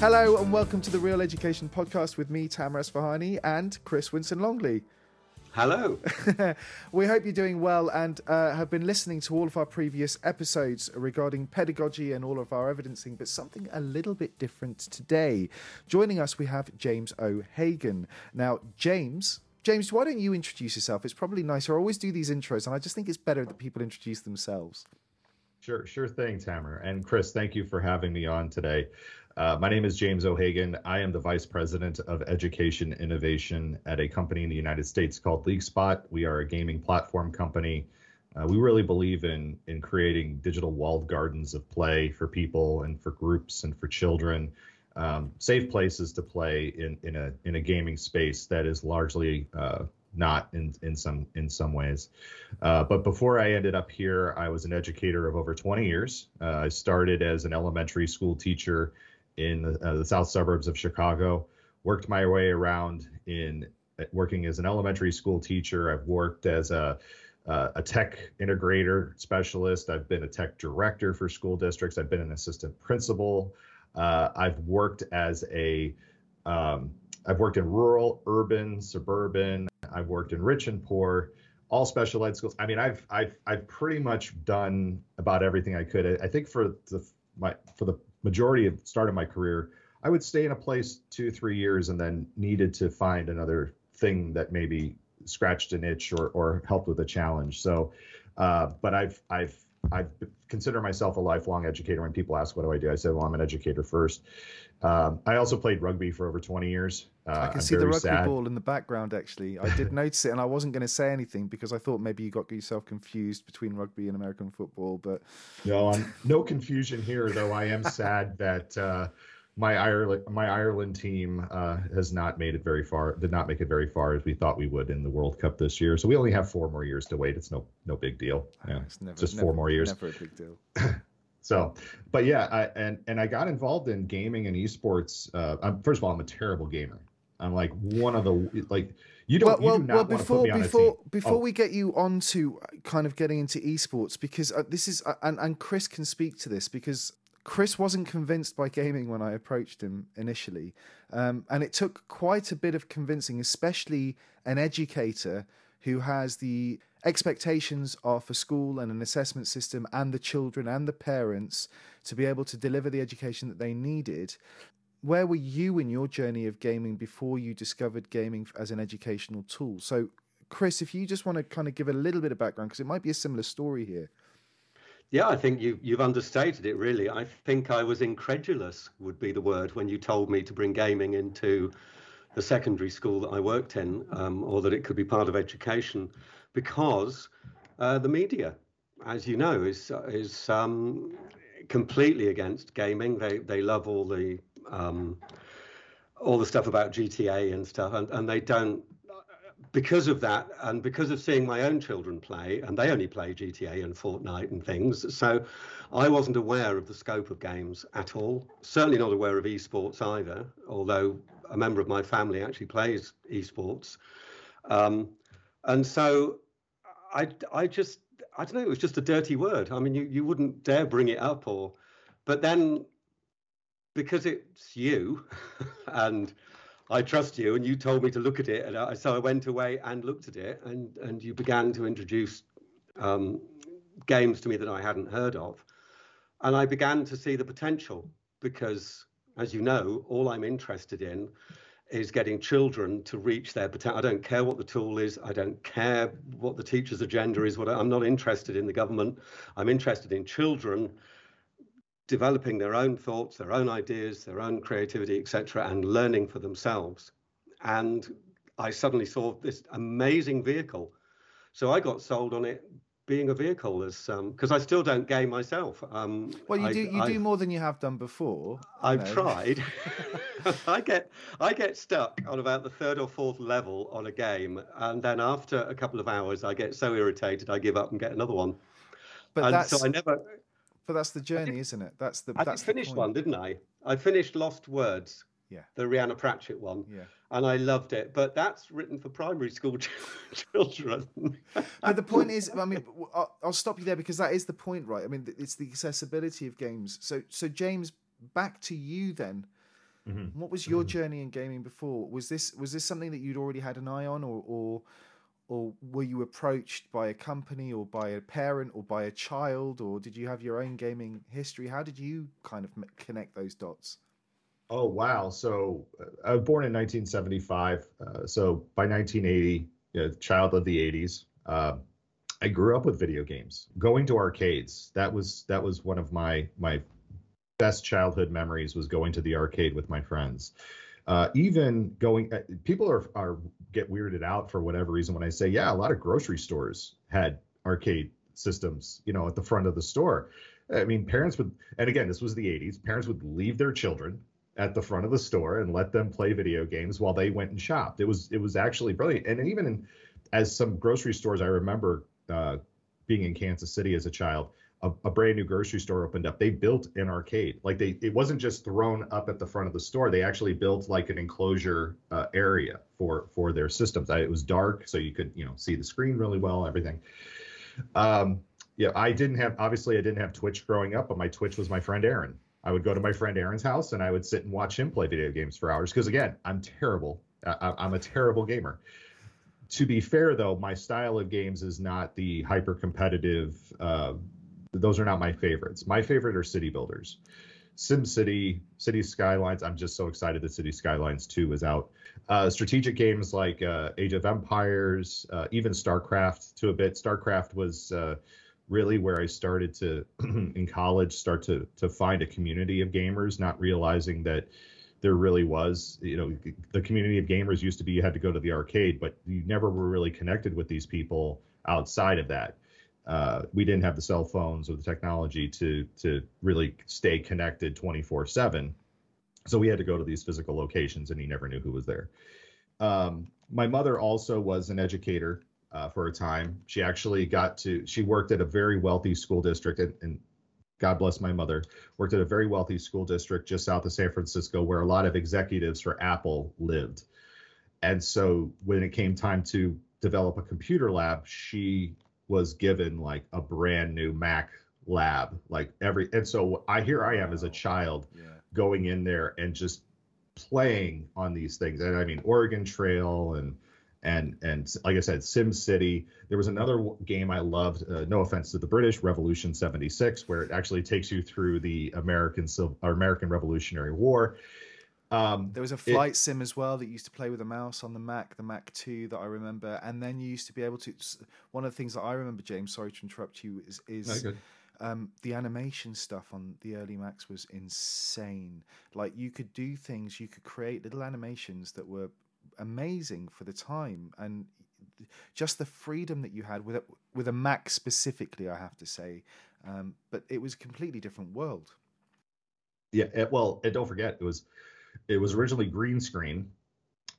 Hello and welcome to the Real Education Podcast with me, Tamer Asfahani, and Chris Winston Longley. Hello. we hope you're doing well and uh, have been listening to all of our previous episodes regarding pedagogy and all of our evidencing, but something a little bit different today. Joining us, we have James O'Hagan. Now, James. James, why don't you introduce yourself? It's probably nicer. I always do these intros, and I just think it's better that people introduce themselves. Sure, sure thing, Tamer. And Chris, thank you for having me on today. Uh, my name is James O'Hagan. I am the Vice President of Education Innovation at a company in the United States called LeagueSpot. We are a gaming platform company. Uh, we really believe in in creating digital walled gardens of play for people and for groups and for children, um, safe places to play in in a in a gaming space that is largely uh, not in in some in some ways. Uh, but before I ended up here, I was an educator of over 20 years. Uh, I started as an elementary school teacher in the, uh, the south suburbs of Chicago. Worked my way around in uh, working as an elementary school teacher. I've worked as a uh, a tech integrator specialist. I've been a tech director for school districts. I've been an assistant principal. Uh, I've worked as a um, I've worked in rural, urban, suburban. I've worked in rich and poor, all special ed schools. I mean, I've I've I've pretty much done about everything I could. I think for the my for the majority of start of my career, I would stay in a place two, three years and then needed to find another thing that maybe scratched an itch or, or helped with a challenge. So, uh, but I've, I've, I consider myself a lifelong educator. When people ask, what do I do? I say, well, I'm an educator first. Um, I also played rugby for over 20 years. Uh, I can I'm see the rugby sad. ball in the background, actually. I did notice it, and I wasn't going to say anything because I thought maybe you got yourself confused between rugby and American football. But no, I'm, no confusion here, though. I am sad that uh, my Ireland my Ireland team uh, has not made it very far. Did not make it very far as we thought we would in the World Cup this year. So we only have four more years to wait. It's no no big deal. Yeah, it's never, just never, four more years. Never a big deal. So, but yeah, I, and and I got involved in gaming and esports. Uh, I'm, first of all, I'm a terrible gamer. I'm like one of the like you don't. Well, you do well, well before before before oh. we get you on to kind of getting into esports, because uh, this is uh, and and Chris can speak to this because Chris wasn't convinced by gaming when I approached him initially, um, and it took quite a bit of convincing, especially an educator who has the expectations are for school and an assessment system and the children and the parents to be able to deliver the education that they needed. Where were you in your journey of gaming before you discovered gaming as an educational tool? So, Chris, if you just want to kind of give a little bit of background, because it might be a similar story here. Yeah, I think you, you've understated it really. I think I was incredulous, would be the word, when you told me to bring gaming into the secondary school that I worked in, um, or that it could be part of education because uh, the media, as you know, is is um, completely against gaming. They they love all the um, all the stuff about GTA and stuff, and, and they don't. Because of that, and because of seeing my own children play, and they only play GTA and Fortnite and things, so I wasn't aware of the scope of games at all. Certainly not aware of esports either, although a member of my family actually plays esports. Um, and so I, I just, I don't know, it was just a dirty word. I mean, you, you wouldn't dare bring it up or, but then because it's you and I trust you and you told me to look at it. And I, so I went away and looked at it and, and you began to introduce um, games to me that I hadn't heard of. And I began to see the potential because, as you know, all I'm interested in is getting children to reach their potential. I don't care what the tool is. I don't care what the teacher's agenda is. What I, I'm not interested in the government. I'm interested in children developing their own thoughts, their own ideas, their own creativity, etc., and learning for themselves. And I suddenly saw this amazing vehicle. So I got sold on it being a vehicle as because um, I still don't game myself. Um, well, you I, do you I, do more than you have done before. I've tried. I get I get stuck on about the third or fourth level on a game, and then after a couple of hours, I get so irritated I give up and get another one. But and that's so I never. But that's the journey, did, isn't it? That's the. I that's finished one, didn't I? I finished Lost Words. Yeah. The Rhianna Pratchett one. Yeah and I loved it. But that's written for primary school children. but the point is, I mean, I'll stop you there because that is the point, right? I mean, it's the accessibility of games. So, so James, back to you then. Mm-hmm. What was your mm-hmm. journey in gaming before? Was this was this something that you'd already had an eye on, or or or were you approached by a company or by a parent or by a child or did you have your own gaming history? How did you kind of connect those dots? Oh wow. So uh, i was born in 1975 uh, so by 1980 you know, child of the 80s uh, i grew up with video games. Going to arcades that was that was one of my my best childhood memories was going to the arcade with my friends uh, even going uh, people are, are get weirded out for whatever reason when i say yeah a lot of grocery stores had arcade systems you know at the front of the store. I mean parents would and again this was the 80s parents would leave their children at the front of the store and let them play video games while they went and shopped. It was it was actually brilliant. And even in, as some grocery stores i remember uh, being in kansas city as a child a, a, brand new grocery store opened up. They built an arcade. Like they, it wasn't just thrown up at the front of the store. They actually built like an enclosure uh, area for for their systems. I, it was dark, so you could you know see the screen really well, everything. Um, yeah, I didn't have obviously I didn't have Twitch growing up, but my Twitch was my friend Aaron. I would go to my friend Aaron's house and I would sit and watch him play video games for hours. Because again, I'm terrible. I, I'm a terrible gamer to be fair though my style of games is not the hyper competitive uh, those are not my favorites. My favorite are city builders. Sim City, City Skylines. I'm just so excited that City Skylines 2 is out. Uh, strategic games like uh, Age of Empires, uh, even StarCraft to a bit. StarCraft was uh, really where I started to, in college, start to to find a community of gamers, not realizing that there really was, you know, the community of gamers used to be you had to go to the arcade, but you never were really connected with these people outside of that uh, we didn't have the cell phones or the technology to to really stay connected 24 7 so we had to go to these physical locations and he never knew who was there. Um, my mother also was an educator uh, for a time. She actually got to she worked at a very wealthy school district and, and god bless my mother worked at a very wealthy school district just south of san francisco where a lot of executives for apple lived. And so when it came time to develop a computer lab she was given like a brand new Mac lab, like every, and so I here I am as a child yeah. going in there and just playing on these things. And I mean, Oregon Trail and and and like I said, Sim City. There was another game I loved. Uh, no offense to the British, Revolution '76, where it actually takes you through the American Civil or American Revolutionary War. Um, there was a flight it, sim as well that used to play with a mouse on the Mac, the Mac 2 that I remember. And then you used to be able to. One of the things that I remember, James, sorry to interrupt you, is, is um, the animation stuff on the early Macs was insane. Like you could do things, you could create little animations that were amazing for the time. And just the freedom that you had with a, with a Mac specifically, I have to say. Um, but it was a completely different world. Yeah, it, well, and don't forget, it was it was originally green screen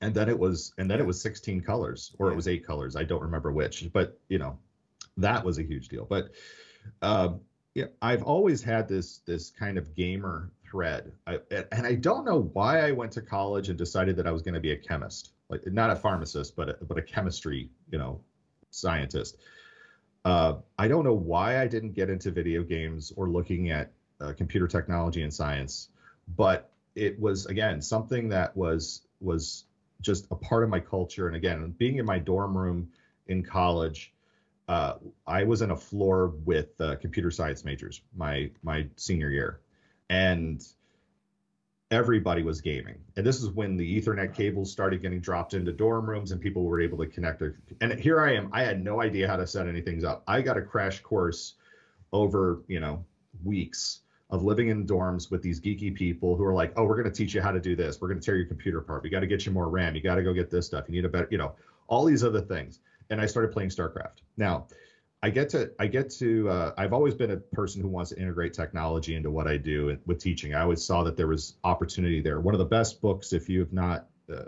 and then it was and then it was 16 colors or it was eight colors i don't remember which but you know that was a huge deal. But uh, yeah i've always had this this kind of gamer thread. I, and i don't know why i went to college and decided that i was going to be a chemist like not a pharmacist but a, but a chemistry you know scientist. Uh, i don't know why i didn't get into video games or looking at uh, computer technology and science but it was again something that was was just a part of my culture. And again, being in my dorm room in college, uh, I was in a floor with uh, computer science majors my my senior year, and everybody was gaming. And this is when the Ethernet cables started getting dropped into dorm rooms and people were able to connect. And here I am. I had no idea how to set anything up. I got a crash course over you know weeks of living in dorms with these geeky people who are like, oh, we're going to teach you how to do this. We're going to tear your computer apart. We got to get you more RAM. You got to go get this stuff. You need a better, you know, all these other things. And I started playing StarCraft. Now, I get to, I get to, uh, I've always been a person who wants to integrate technology into what I do with teaching. I always saw that there was opportunity there. One of the best books, if you have not uh,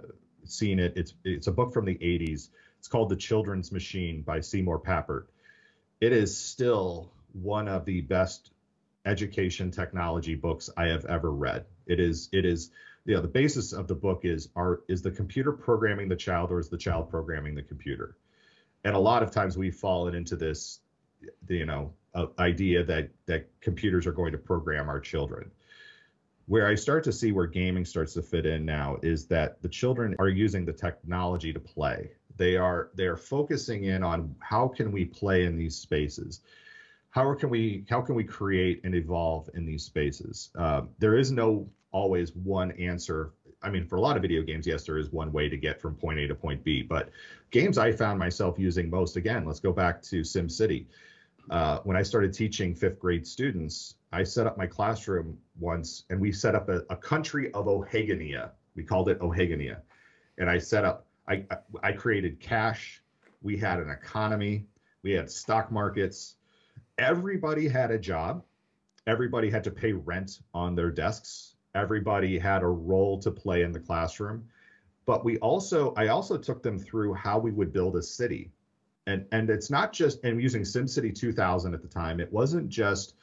seen it, it's it's a book from the 80s. It's called The Children's Machine by Seymour Papert. It is still one of the best education technology books I have ever read. It is it is you know the basis of the book is are is the computer programming the child or is the child programming the computer? And a lot of times we've fallen into this you know uh, idea that that computers are going to program our children. where I start to see where gaming starts to fit in now is that the children are using the technology to play. They are they are focusing in on how can we play in these spaces how can we how can we create and evolve in these spaces? Uh, there is no always one answer. I mean, for a lot of video games, yes, there is one way to get from point A to point B. But games I found myself using most, again, let's go back to SimCity. Uh, when I started teaching fifth grade students, I set up my classroom once, and we set up a, a country of Ohagania. We called it Ohagania, and I set up. I I created cash. We had an economy. We had stock markets everybody had a job. Everybody had to pay rent on their desks. Everybody had a role to play in the classroom. But we also, I also took them through how we would build a city. And, and it's not just, and using SimCity 2000 at the time, it wasn't just,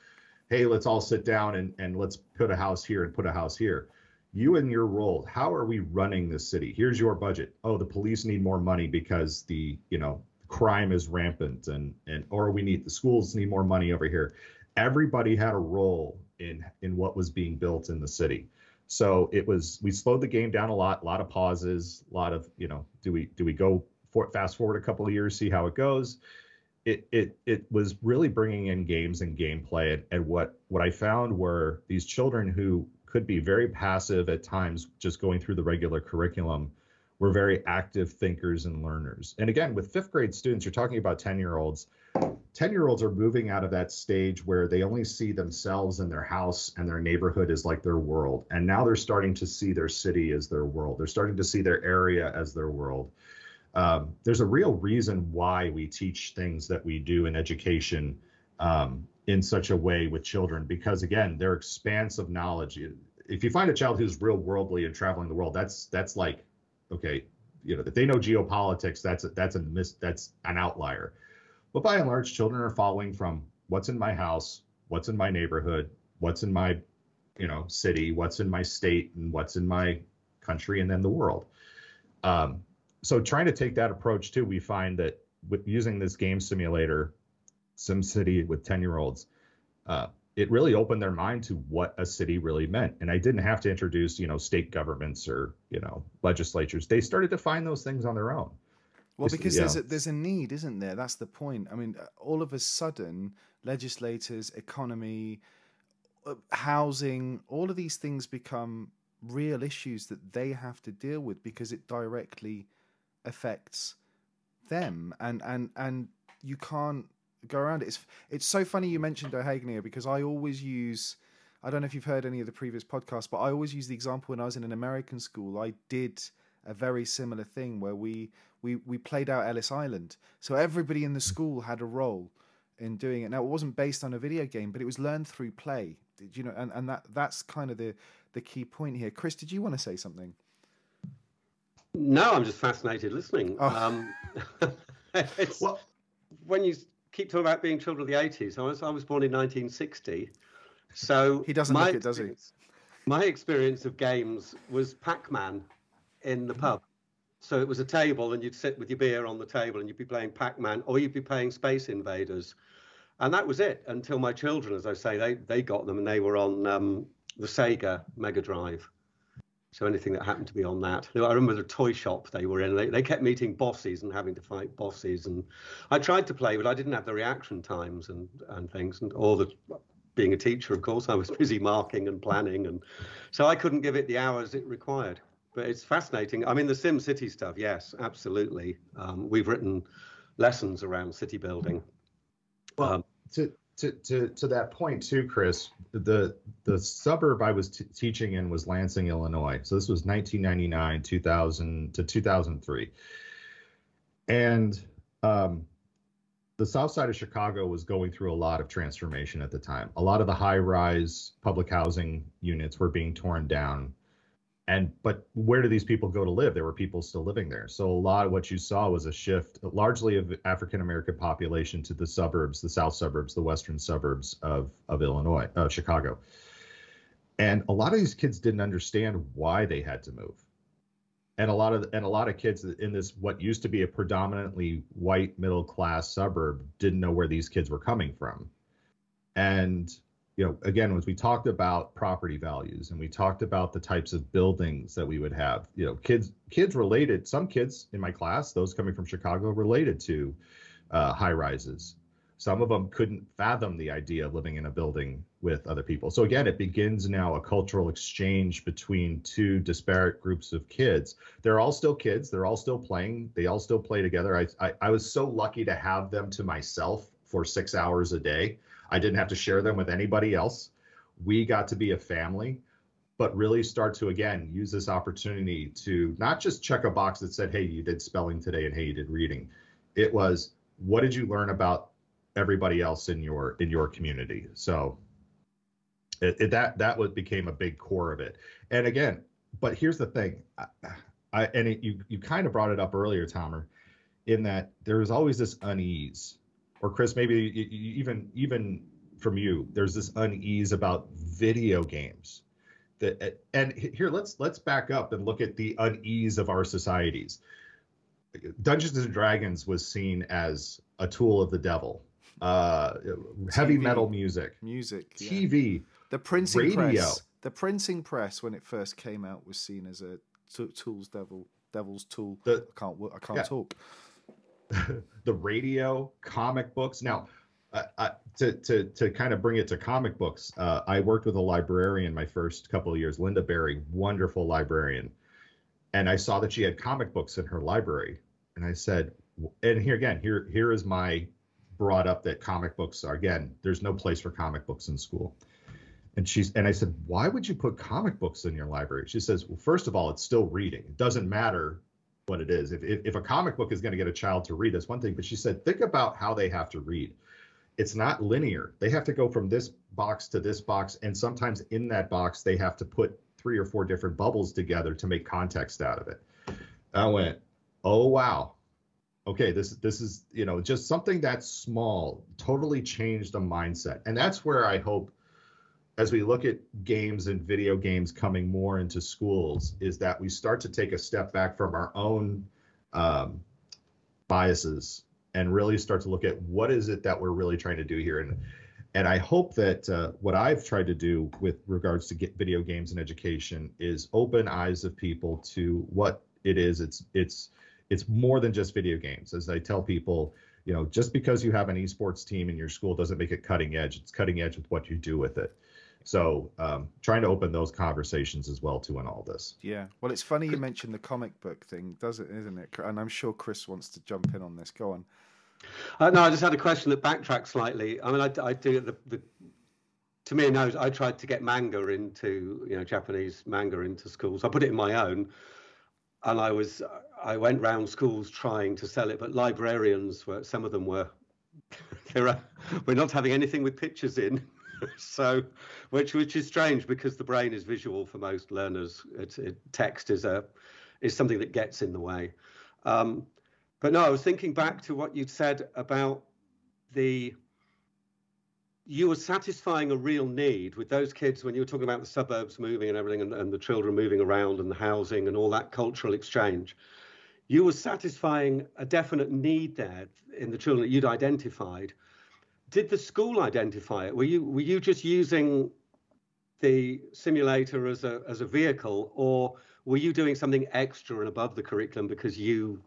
hey, let's all sit down and, and let's put a house here and put a house here you and your role how are we running this city here's your budget oh the police need more money because the you know crime is rampant and and or we need the schools need more money over here. Everybody had a role in in what was being built in the city. So it was we slowed the game down a lot a lot of pauses a lot of you know do we do we go for, fast forward a couple of years see how it goes? It it it was really bringing in games and gameplay and, and what what i found were these children who could be very passive at times just going through the regular curriculum we're very active thinkers and learners. And again, with fifth grade students, you're talking about 10 year olds. 10 year olds are moving out of that stage where they only see themselves and their house and their neighborhood as like their world. And now they're starting to see their city as their world. They're starting to see their area as their world. Um, there's a real reason why we teach things that we do in education um, in such a way with children, because again, their expanse of knowledge. If you find a child who's real worldly and traveling the world, that's that's like okay, you know, that they know geopolitics, that's a, that's a mis, that's an outlier. But by and large, children are following from what's in my house, what's in my neighborhood, what's in my, you know, city, what's in my state, and what's in my country, and then the world. Um, so trying to take that approach too, we find that with using this game simulator, SimCity with 10 year olds, uh, it really opened their mind to what a city really meant. And I didn't have to introduce, you know, state governments or, you know, legislatures. They started to find those things on their own. Well, because yeah. there's a, there's a need, isn't there? That's the point. I mean, all of a sudden, legislators, economy, uh, housing, all of these things become real issues that they have to deal with because it directly affects them, and and and you can't go around it. It's it's so funny you mentioned Ohagania because I always use. I don't know if you've heard any of the previous podcasts, but I always use the example when I was in an American school. I did a very similar thing where we we we played out Ellis Island, so everybody in the school had a role in doing it. Now it wasn't based on a video game, but it was learned through play. Did you know? And and that that's kind of the the key point here. Chris, did you want to say something? No, I'm just fascinated listening. Oh. Um, it's well, when you keep talking about being children of the 80s. I was I was born in 1960, so he doesn't like it, does he? My experience of games was Pac-Man in the pub. So it was a table, and you'd sit with your beer on the table, and you'd be playing Pac-Man, or you'd be playing Space Invaders, and that was it until my children, as I say, they they got them, and they were on um, the Sega Mega Drive. So anything that happened to be on that. I remember the toy shop they were in. They, they kept meeting bosses and having to fight bosses. And I tried to play, but I didn't have the reaction times and, and things. And all the being a teacher, of course, I was busy marking and planning, and so I couldn't give it the hours it required. But it's fascinating. I mean, the Sim City stuff, yes, absolutely. Um, we've written lessons around city building. Well, um, to to to that point too, Chris. The the suburb I was t- teaching in was Lansing, Illinois. So this was 1999, 2000 to 2003, and um, the south side of Chicago was going through a lot of transformation at the time. A lot of the high rise public housing units were being torn down and but where do these people go to live? There were people still living there. So a lot of what you saw was a shift largely of african american population to the suburbs the south suburbs the western suburbs of of illinois of chicago. And a lot of these kids didn't understand why they had to move. And a lot of and a lot of kids in this what used to be a predominantly white middle class suburb didn't know where these kids were coming from. And you know, again, as we talked about property values and we talked about the types of buildings that we would have, you know, kids kids related. Some kids in my class, those coming from Chicago, related to uh, high rises. Some of them couldn't fathom the idea of living in a building with other people. So again, it begins now a cultural exchange between two disparate groups of kids. They're all still kids. They're all still playing. They all still play together. I, I, I was so lucky to have them to myself for six hours a day I didn't have to share them with anybody else. We got to be a family, but really start to again use this opportunity to not just check a box that said, "Hey, you did spelling today," and "Hey, you did reading." It was, "What did you learn about everybody else in your in your community?" So it, it, that that was became a big core of it. And again, but here's the thing, I, I and it, you you kind of brought it up earlier, Tamer, in that there was always this unease or Chris, maybe even even from you, there's this unease about video games. That and here let's let's back up and look at the unease of our societies. Dungeons and Dragons was seen as a tool of the devil. Uh, heavy metal music, music, TV, yeah. the printing radio. press. The printing press when it first came out was seen as a t- tool's devil, devil's tool. The, I can't I can't yeah. talk. the radio, comic books. Now, uh, uh, to to to kind of bring it to comic books, uh, I worked with a librarian my first couple of years, Linda Berry, wonderful librarian, and I saw that she had comic books in her library, and I said, and here again, here here is my brought up that comic books are again, there's no place for comic books in school. And she's and I said, why would you put comic books in your library? She says, well, first of all, it's still reading. It doesn't matter what it is. If, if, if a comic book is going to get a child to read, that's one thing. But she said, think about how they have to read. It's not linear. They have to go from this box to this box, and sometimes in that box they have to put three or four different bubbles together to make context out of it. I went, oh wow, okay, this this is you know just something that's small, totally changed the mindset, and that's where I hope as we look at games and video games coming more into schools is that we start to take a step back from our own um, biases and really start to look at what is it that we're really trying to do here and and I hope that uh, what I've tried to do with regards to get video games and education is open eyes of people to what it is. It's it's it's more than just video games. As I tell people, you know, just because you have an esports team in your school doesn't make it cutting edge. It's cutting edge with what you do with it. So um, trying to open those conversations as well too in all this. Yeah. Well, it's funny you mentioned the comic book thing, doesn't it? Isn't it? And I'm sure Chris wants to jump in on this. Go on. Uh, no, I just had a question that backtracks slightly. I mean, I, I do the, the to me, no, I tried to get manga into you know Japanese manga into schools. I put it in my own, and I was I went round schools trying to sell it, but librarians were some of them were there are, we're not having anything with pictures in. so, which which is strange because the brain is visual for most learners. It, text is a is something that gets in the way. Um, but no, I was thinking back to what you'd said about the you were satisfying a real need with those kids when you were talking about the suburbs moving and everything and, and the children moving around and the housing and all that cultural exchange you were satisfying a definite need there in the children that you'd identified did the school identify it? Were you were you just using the simulator as a as a vehicle, or were you doing something extra and above the curriculum because you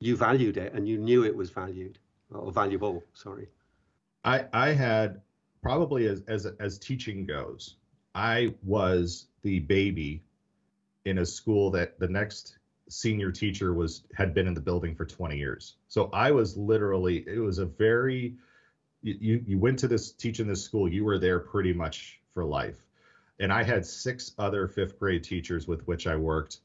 you valued it and you knew it was valued or valuable? Sorry. I I had probably as as as teaching goes, I was the baby in a school that the next senior teacher was had been in the building for 20 years. So I was literally it was a very you you went to this teaching this school you were there pretty much for life. And i had six other fifth grade teachers with which i worked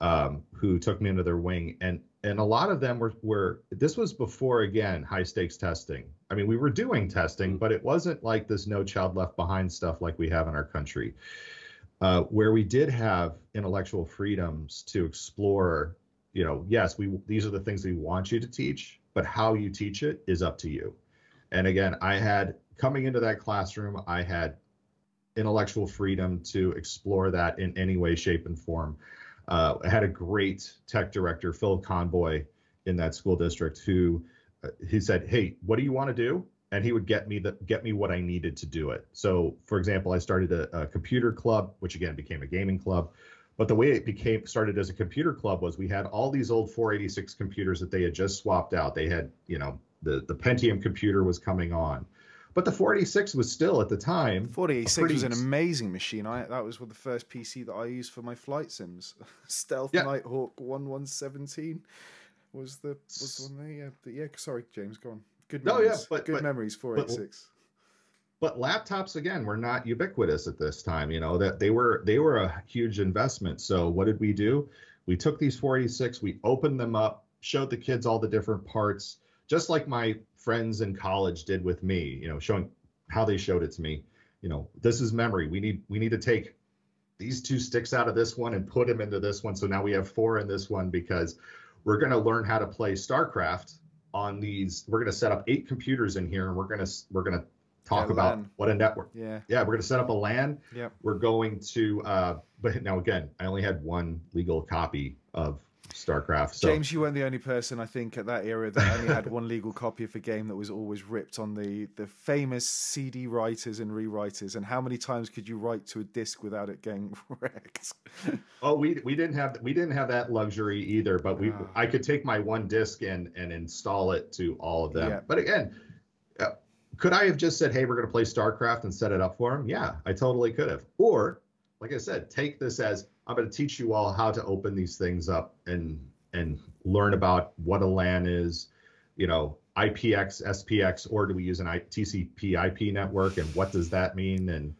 um, who took me under their wing. And and a lot of them were were this was before again high stakes testing. I mean we were doing testing but it wasn't like this no child left behind stuff like we have in our country uh, where we did have intellectual freedoms to explore you know yes we these are the things we want you to teach but how you teach it is up to you and again, I had coming into that classroom, I had intellectual freedom to explore that in any way, shape, and form. Uh, I had a great tech director, Phil Conboy, in that school district, who uh, he said, "Hey, what do you want to do? and he would get me the get me what I needed to do it. So, for example, I started a, a computer club, which again became a gaming club. But the way it became started as a computer club was we had all these old 486 computers that they had just swapped out. They had, you know, the the Pentium computer was coming on. But the 486 was still at the time. 486 pretty... was an amazing machine. I that was the first PC that I used for my flight sims. Stealth yeah. Nighthawk 1117 was the was the one there. Yeah, yeah. Sorry, James, go on. Good memories. Oh yeah, but good but, memories. 486. But, but laptops again were not ubiquitous at this time. You know that they were they were a huge investment. So what did we do? We took these 486, we opened them up, showed the kids all the different parts, just like my friends in college did with me. You know, showing how they showed it to me. You know, this is memory. We need we need to take these two sticks out of this one and put them into this one. So now we have four in this one because we're going to learn how to play StarCraft on these. We're going to set up eight computers in here, and we're going to we're going to talk yeah, about LAN. what a network. Yeah. Yeah, we're going to set up a LAN. Yeah. We're going to. Uh, but now again, I only had one legal copy of StarCraft. So. James, you weren't the only person I think at that era that only had one legal copy of a game that was always ripped on the the famous CD writers and rewriters. And how many times could you write to a disc without it getting wrecked? oh, we we didn't have we didn't have that luxury either. But we oh. I could take my one disc and and install it to all of them. Yeah. But again. Uh, could I have just said, "Hey, we're going to play StarCraft" and set it up for them? Yeah, I totally could have. Or, like I said, take this as I'm going to teach you all how to open these things up and and learn about what a LAN is, you know, IPX, SPX, or do we use an TCP IP network and what does that mean? And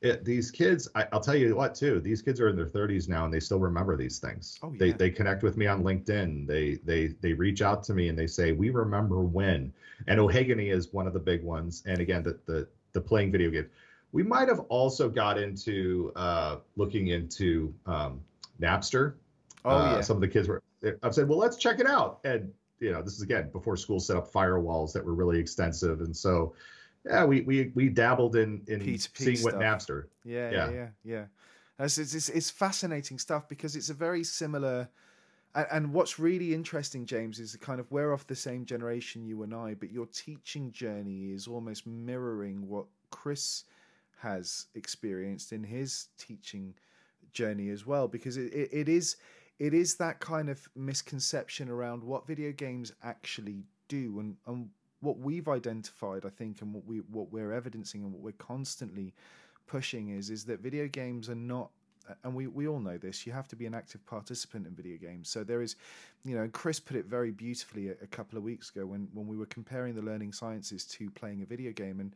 it, these kids, I, will tell you what too. These kids are in their 30s now and they still remember these things. Oh, yeah. They they connect with me on LinkedIn. They they they reach out to me and they say we remember when. And Ohagania is one of the big ones. And again, the the the playing video game we might have also got into uh, looking into um, Napster. Oh uh, yeah. Some of the kids were. I've said, well, let's check it out. And you know, this is again before school set up firewalls that were really extensive, and so yeah, we we we dabbled in in P2P seeing stuff. what Napster. Yeah, yeah, yeah, yeah. It's, it's, it's fascinating stuff because it's a very similar. And, and what's really interesting, James, is kind of we're off the same generation, you and I, but your teaching journey is almost mirroring what Chris has experienced in his teaching journey as well because it, it, it is it is that kind of misconception around what video games actually do and, and what we've identified i think and what we what we're evidencing and what we're constantly pushing is is that video games are not and we, we all know this you have to be an active participant in video games. So there is you know chris put it very beautifully a, a couple of weeks ago when when we were comparing the learning sciences to playing a video game and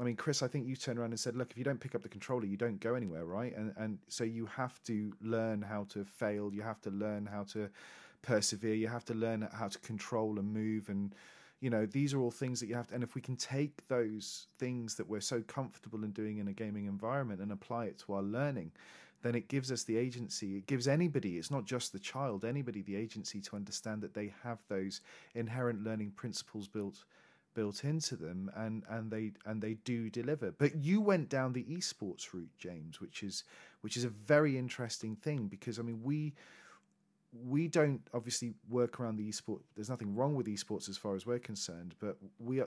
I mean, Chris, I think you turned around and said, "Look, if you don't pick up the controller, you don't go anywhere, right?" And and so you have to learn how to fail. You have to learn how to persevere. You have to learn how to control and move. And you know, these are all things that you have to. And if we can take those things that we're so comfortable in doing in a gaming environment and apply it to our learning, then it gives us the agency. It gives anybody, it's not just the child, anybody the agency to understand that they have those inherent learning principles built built into them and and they and they do deliver. But you went down the esports route james which is which is a very interesting thing because i mean we we don't obviously work around the esports there's nothing wrong with esports as far as we're concerned but we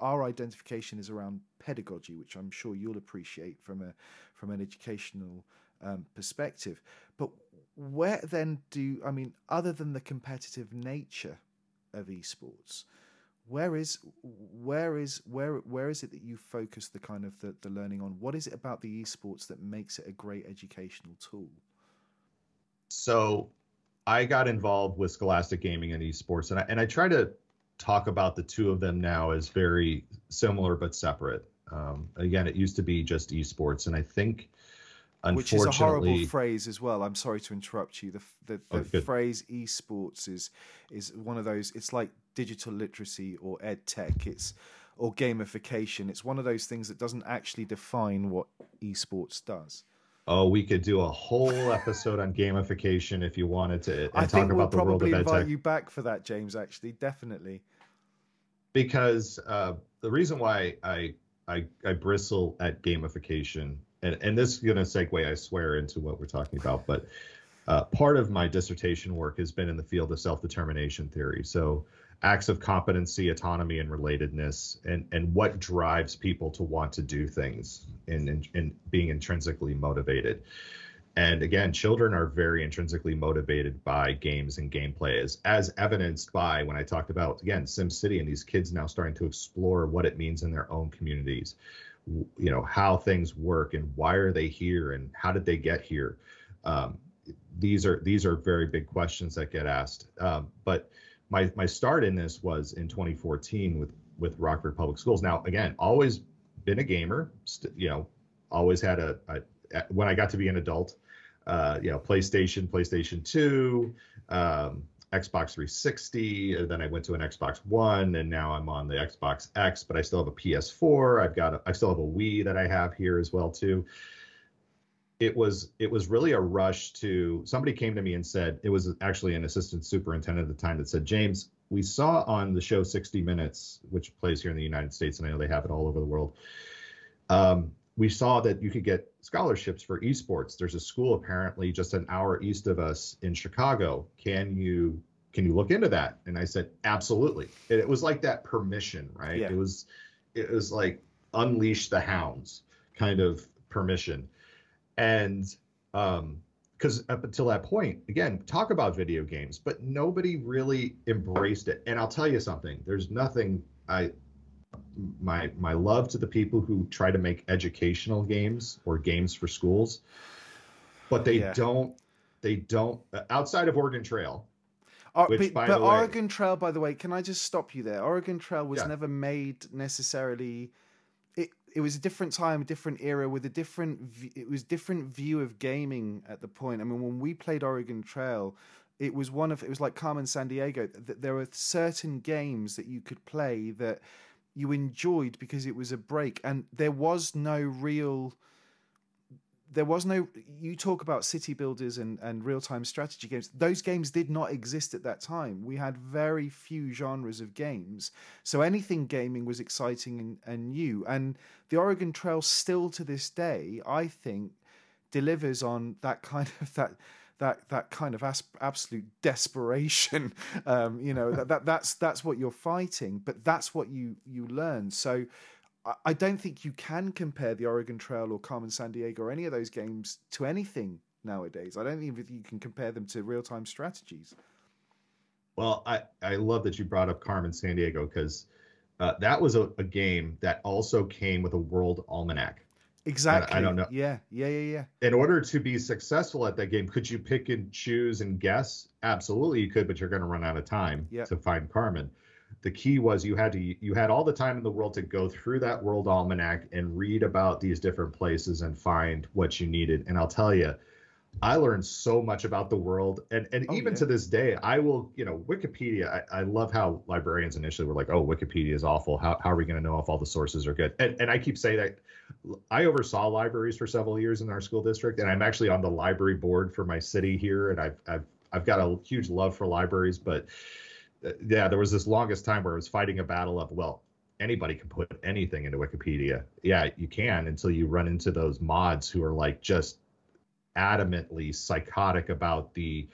our identification is around pedagogy which i'm sure you'll appreciate from a from an educational um, perspective. But where then do i mean other than the competitive nature of esports where is where is where where is it that you focus the kind of the, the learning on what is it about the esports that makes it a great educational tool so i got involved with scholastic gaming and esports and I, and I try to talk about the two of them now as very similar but separate um, again it used to be just esports and i think which is a horrible phrase as well. I'm sorry to interrupt you. The the, the oh, phrase esports is is one of those. It's like digital literacy or ed tech. It's or gamification. It's one of those things that doesn't actually define what esports does. Oh, we could do a whole episode on gamification if you wanted to, and I talk think we'll about the world of ed invite you back for that, James. Actually, definitely. Because uh, the reason why I, I I bristle at gamification, and and this is going to segue, I swear, into what we're talking about, but uh, part of my dissertation work has been in the field of self determination theory. So, acts of competency, autonomy, and relatedness, and and what drives people to want to do things and and, being intrinsically motivated. And again, children are very intrinsically motivated by games and gameplay, as, as evidenced by when I talked about, again, SimCity and these kids now starting to explore what it means in their own communities, you know, how things work and why are they here and how did they get here. Um, these are these are very big questions that get asked. Um, but my my start in this was in 2014 with with Rockford Public Schools. Now, again, always been a gamer, st- you know, always had a, a when I got to be an adult, uh, you know, PlayStation, PlayStation 2, um, Xbox 360. And then I went to an Xbox One, and now I'm on the Xbox X. But I still have a PS4. I've got, a, I still have a Wii that I have here as well too. It was it was really a rush to. Somebody came to me and said it was actually an assistant superintendent at the time that said, James, we saw on the show 60 Minutes, which plays here in the United States, and I know they have it all over the world. Um, we saw that you could get scholarships for esports. There's a school apparently just an hour east of us in Chicago. Can you can you look into that? And I said, absolutely. And it was like that permission, right? Yeah. It was it was like unleash the hounds kind of permission. And um because up until that point, again, talk about video games, but nobody really embraced it. And I'll tell you something, there's nothing I my my love to the people who try to make educational games or games for schools, but they yeah. don't they don't outside of Oregon Trail. Uh, which, but, but Oregon way, Trail, by the way, can I just stop you there? Oregon Trail was yeah. never made necessarily. It was a different time, a different era with a different. It was different view of gaming at the point. I mean, when we played Oregon Trail, it was one of it was like Carmen San Sandiego. That there were certain games that you could play that you enjoyed because it was a break and there was no real there was no you talk about city builders and, and real-time strategy games those games did not exist at that time we had very few genres of games so anything gaming was exciting and, and new and the oregon trail still to this day i think delivers on that kind of that that that kind of as- absolute desperation. Um, you know that, that that's that's what you're fighting, but that's what you you learn. So. I, don't think you can compare the Oregon Trail or Carmen Sandiego or any of those games to anything nowadays. I don't even think you can compare them to real time strategies. Well, I, I love that you brought up Carmen Sandiego because uh, that was a, a, game that also came with a World Almanac. Exactly. I don't know. Yeah, yeah, yeah, yeah. In order to be successful at that game, could you pick and choose and guess? Absolutely, you could, but you're going to run out of time yep. to find Carmen. The key was you had to you had all the time in the world to go through that world almanac and read about these different places and find what you needed. And I'll tell you, I learned so much about the world, and and oh, even yeah. to this day, I will, you know, Wikipedia. I, I, love how librarians initially were like, "Oh, Wikipedia is awful. How how are we going to know if all the sources are good?" And and I keep saying that. I oversaw libraries for several years in our school district, and I'm actually on the library board for my city here, and I've I've I've got a huge love for libraries, but yeah, there was this longest time where I was fighting a battle of well, anybody can put anything into Wikipedia. Yeah, you can until you run into those mods who are like just adamantly psychotic about the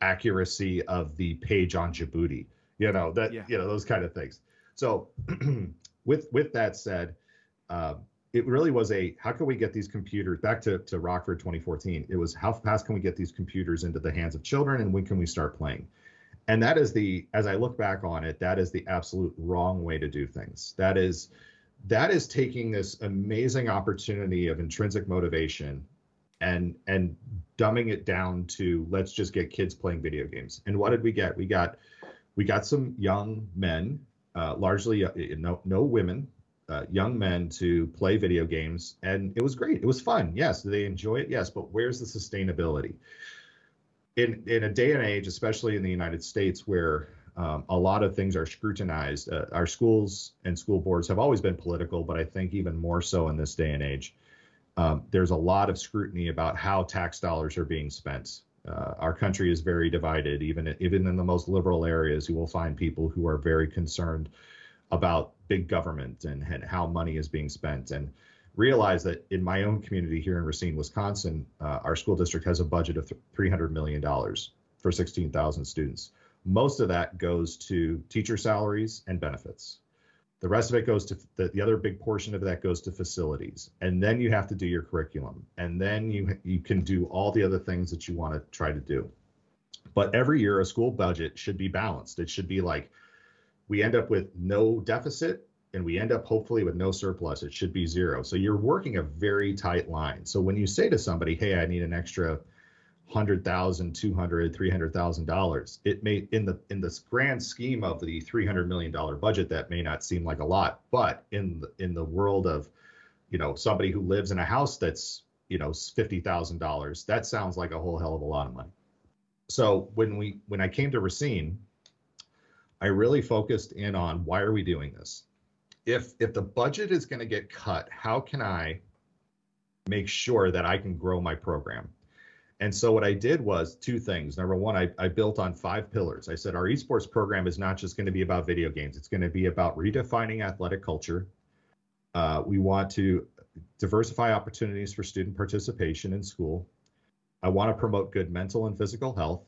accuracy of the page on Djibouti. You know that yeah. you know those kind of things. So with with that said, uh, it really was a how can we get these computers back to, to Rockford 2014? It was how fast can we get these computers into the hands of children and when can we start playing? And that is the as I look back on it, that is the absolute wrong way to do things. That is that is taking this amazing opportunity of intrinsic motivation and and dumbing it down to let's just get kids playing video games. And what did we get? We got we got some young men, uh, largely uh, no no women, uh, young men to play video games, and it was great. It was fun. Yes, they enjoy it? Yes, but where's the sustainability? In in a day and age, especially in the United States, where um, a lot of things are scrutinized. Uh, our schools and school boards have always been political, but I think even more so in this day and age um, there's a lot of scrutiny about how tax dollars are being spent. Uh, our country is very divided. Even even in the most liberal areas, you will find people who are very concerned about big government and, and how money is being spent. And realize that in my own community here in Racine, Wisconsin, uh, our school district has a budget of $300 million for 16,000 students. Most of that goes to teacher salaries and benefits. The rest of it goes to the, the other big portion of that goes to facilities. And then you have to do your curriculum. And then you you can do all the other things that you want to try to do. But every year a school budget should be balanced. It should be like we end up with no deficit and we end up hopefully with no surplus. It should be zero. So you're working a very tight line. So when you say to somebody, "Hey, I need an extra hundred thousand, two hundred, three hundred thousand dollars. It may in the in this grand scheme of the three hundred million dollar budget that may not seem like a lot, but in the, in the world of you know somebody who lives in a house that's you know fifty thousand dollars, that sounds like a whole hell of a lot of money. So when we when I came to Racine, I really focused in on why are we doing this? If if the budget is going to get cut, how can I make sure that I can grow my program? And so what I did was two things. Number one, I, I built on five pillars. I said our esports program is not just going to be about video games. It's going to be about redefining athletic culture. Uh, we want to diversify opportunities for student participation in school. I want to promote good mental and physical health.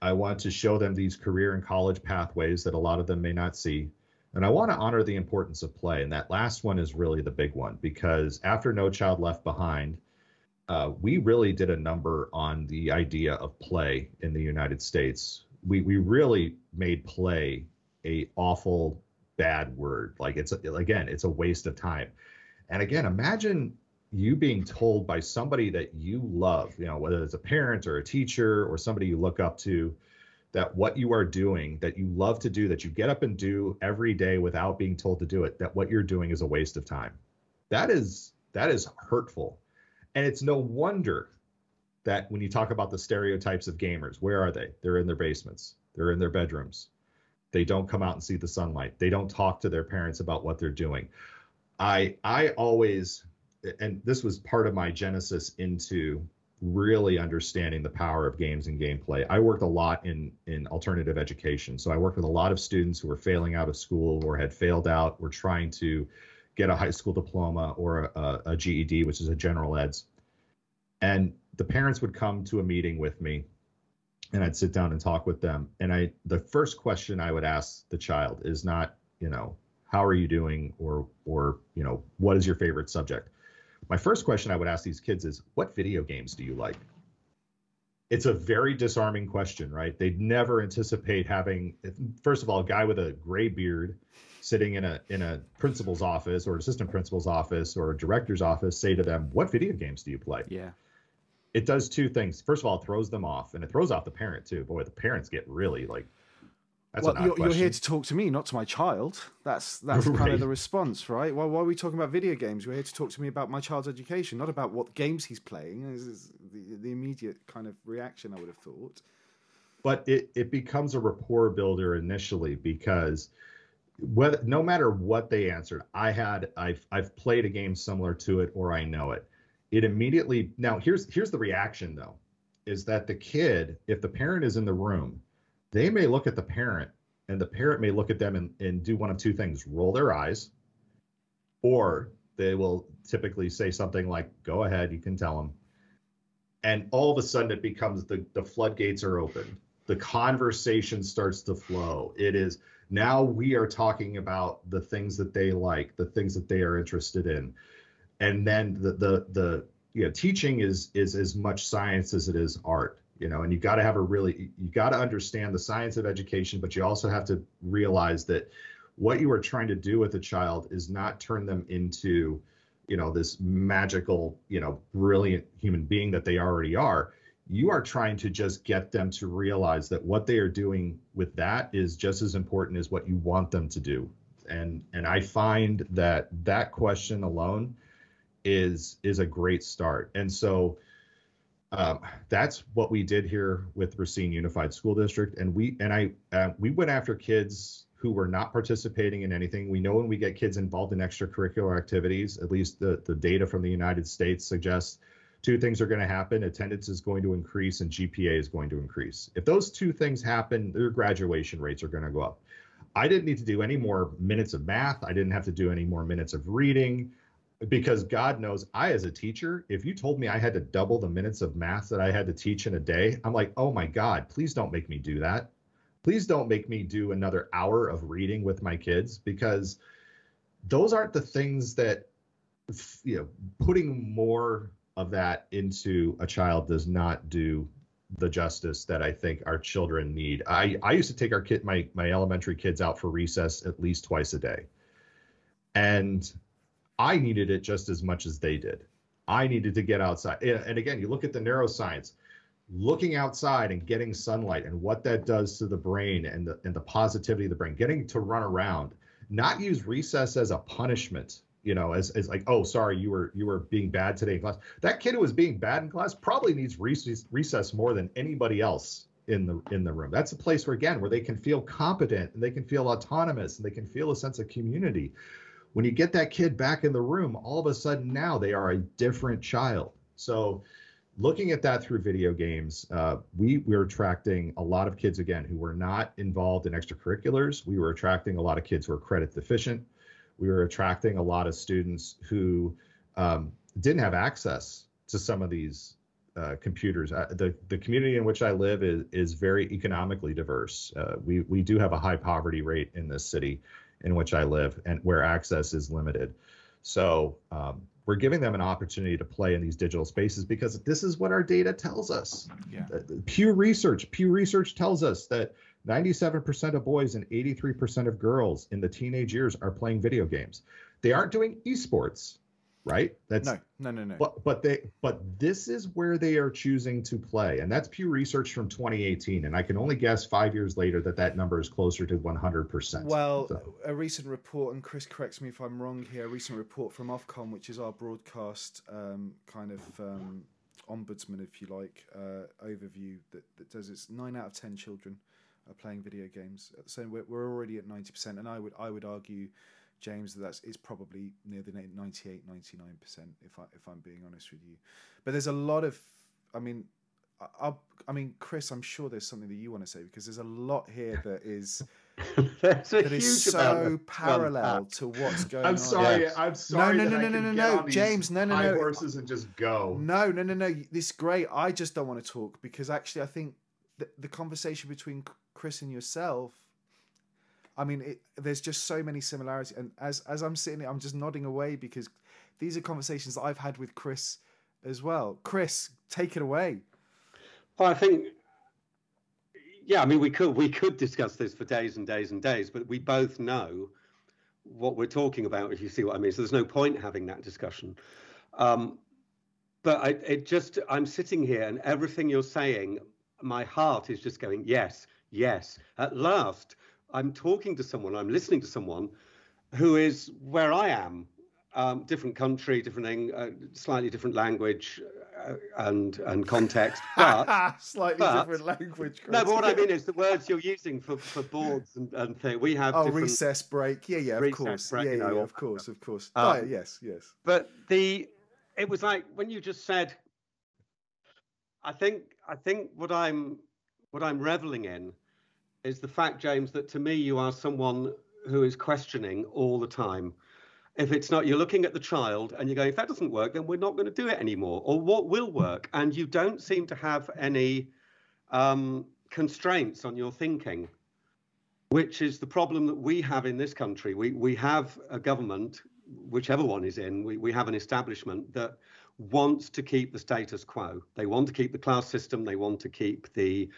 I want to show them these career and college pathways that a lot of them may not see. And I want to honor the importance of play. And that last one is really the big one because after No Child Left Behind, uh, we really did a number on the idea of play in the United States. We we really made play a awful bad word. Like it's again, it's a waste of time. And again, imagine you being told by somebody that you love, you know, whether it's a parent or a teacher or somebody you look up to, that what you are doing, that you love to do, that you get up and do every day without being told to do it, that what you're doing is a waste of time. That is that is hurtful and it's no wonder that when you talk about the stereotypes of gamers, where are they? They're in their basements, they're in their bedrooms. They don't come out and see the sunlight. They don't talk to their parents about what they're doing. I I always and this was part of my genesis into really understanding the power of games and gameplay. I worked a lot in in alternative education. So I worked with a lot of students who were failing out of school or had failed out, were trying to get a high school diploma or a, a GED, which is a general eds. And the parents would come to a meeting with me and I'd sit down and talk with them. And I, the first question I would ask the child is not, you know, how are you doing or, or, you know, what is your favorite subject? My first question I would ask these kids is, what video games do you like? It's a very disarming question, right? They'd never anticipate having, first of all, a guy with a gray beard sitting in a in a principal's office or assistant principal's office or a director's office say to them, "What video games do you play?" Yeah. It does two things. First of all, it throws them off, and it throws off the parent too. Boy, the parents get really like. That's well, you're, you're, here to talk to me, not to my child. That's that's right. kind of the response, right? Well, why are we talking about video games? You're here to talk to me about my child's education, not about what games he's playing. This is the, the immediate kind of reaction I would have thought. But it, it becomes a rapport builder initially because whether no matter what they answered, I had I've I've played a game similar to it or I know it. It immediately now here's here's the reaction though, is that the kid, if the parent is in the room, they may look at the parent and the parent may look at them and, and do one of two things, roll their eyes, or they will typically say something like, go ahead, you can tell them. And all of a sudden it becomes the, the floodgates are open. The conversation starts to flow. It is now we are talking about the things that they like, the things that they are interested in, and then the the the you know teaching is is as much science as it is art you know and you got to have a really you got to understand the science of education but you also have to realize that what you are trying to do with a child is not turn them into you know this magical you know brilliant human being that they already are. You are trying to just get them to realize that what they are doing with that is just as important as what you want them to do. And and i find that that question alone is is a great start. And so um, that's what we did here with Racine Unified School District, and we and I uh, we went after kids who were not participating in anything. We know when we get kids involved in extracurricular activities, at least the the data from the United States suggests two things are going to happen attendance is going to increase and GPA is going to increase. If those two things happen, their graduation rates are going to go up. I didn't need to do any more minutes of math. I didn't have to do any more minutes of reading because God knows I, as a teacher, if you told me I had to double the minutes of math that I had to teach in a day, I'm like, oh my God, please don't make me do that. please don't make me do another hour of reading with my kids because those aren't the things that you know putting more of that into a child does not do the justice that I think our children need. I, I used to take our kid my my elementary kids out for recess at least twice a day. And I needed it just as much as they did. I needed to get outside. And again, you look at the neuroscience, looking outside and getting sunlight and what that does to the brain and the and the positivity of the brain, getting to run around, not use recess as a punishment you know, as, as like, oh, sorry, you were you were being bad today in class. That kid who was being bad in class probably needs recess, recess more than anybody else in the in the room. That's a place where again where they can feel competent and they can feel autonomous and they can feel a sense of community. When you get that kid back in the room, all of a sudden now they are a different child. So looking at that through video games, uh, we, we were attracting a lot of kids again who were not involved in extracurriculars. We were attracting a lot of kids who are credit deficient we were attracting a lot of students who um, didn't have access to some of these uh, computers. Uh, the the community in which I live is is very economically diverse. Uh, we we do have a high poverty rate in this city in which I live, and where access is limited. So um, we're giving them an opportunity to play in these digital spaces because this is what our data tells us. Yeah. Pew Research Pew Research tells us that 97% of boys and 83% of girls in the teenage years are playing video games. They aren't doing esports, right? That's no, no, no, no. But but they but this is where they are choosing to play, and that's Pew Research from 2018. And I can only guess five years later that that number is closer to 100%. Well, so. a recent report, and Chris corrects me if I'm wrong here. A recent report from Ofcom, which is our broadcast um, kind of. Um, ombudsman, if you like, uh, overview that, that does it's nine out of ten children are playing video games. So we're, we're already at 90%, and I would I would argue, James, that's it's probably near the 98, 99% if I if I'm being honest with you. But there's a lot of, I mean, I, I mean, Chris, I'm sure there's something that you want to say because there's a lot here that is. that is so parallel to what's going on. I'm. Sorry, yes. I'm sorry. No, no, no, no, no, no, no, James, no, no, no. Horses and just go. No, no, no, no. This is great. I just don't want to talk because actually, I think the, the conversation between Chris and yourself, I mean, it, there's just so many similarities. And as as I'm sitting here, I'm just nodding away because these are conversations that I've had with Chris as well. Chris, take it away. Well, I think, yeah, I mean, we could we could discuss this for days and days and days, but we both know what we're talking about. If you see what I mean, so there's no point having that discussion. Um, but I, it just, I'm sitting here, and everything you're saying, my heart is just going, yes, yes. At last, I'm talking to someone, I'm listening to someone who is where I am. Um, different country, different uh, slightly different language uh, and and context, but slightly but, different language. No, but what I mean is the words you're using for, for boards and, and things. We have oh recess break, yeah, yeah, of course, break, yeah, yeah, know, of course, of course. Um, oh, yes, yes. But the it was like when you just said, I think I think what I'm what I'm reveling in is the fact, James, that to me you are someone who is questioning all the time. If it's not, you're looking at the child and you're going, if that doesn't work, then we're not going to do it anymore. Or what will work? And you don't seem to have any um, constraints on your thinking, which is the problem that we have in this country. We, we have a government, whichever one is in, we, we have an establishment that wants to keep the status quo. They want to keep the class system. They want to keep the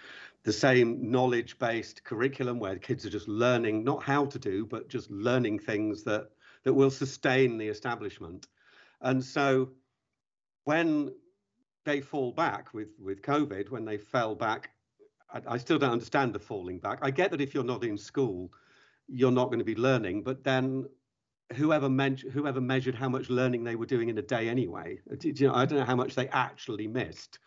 the same knowledge-based curriculum where kids are just learning not how to do, but just learning things that that will sustain the establishment. And so, when they fall back with with COVID, when they fell back, I, I still don't understand the falling back. I get that if you're not in school, you're not going to be learning, but then whoever meant whoever measured how much learning they were doing in a day anyway. You know, I don't know how much they actually missed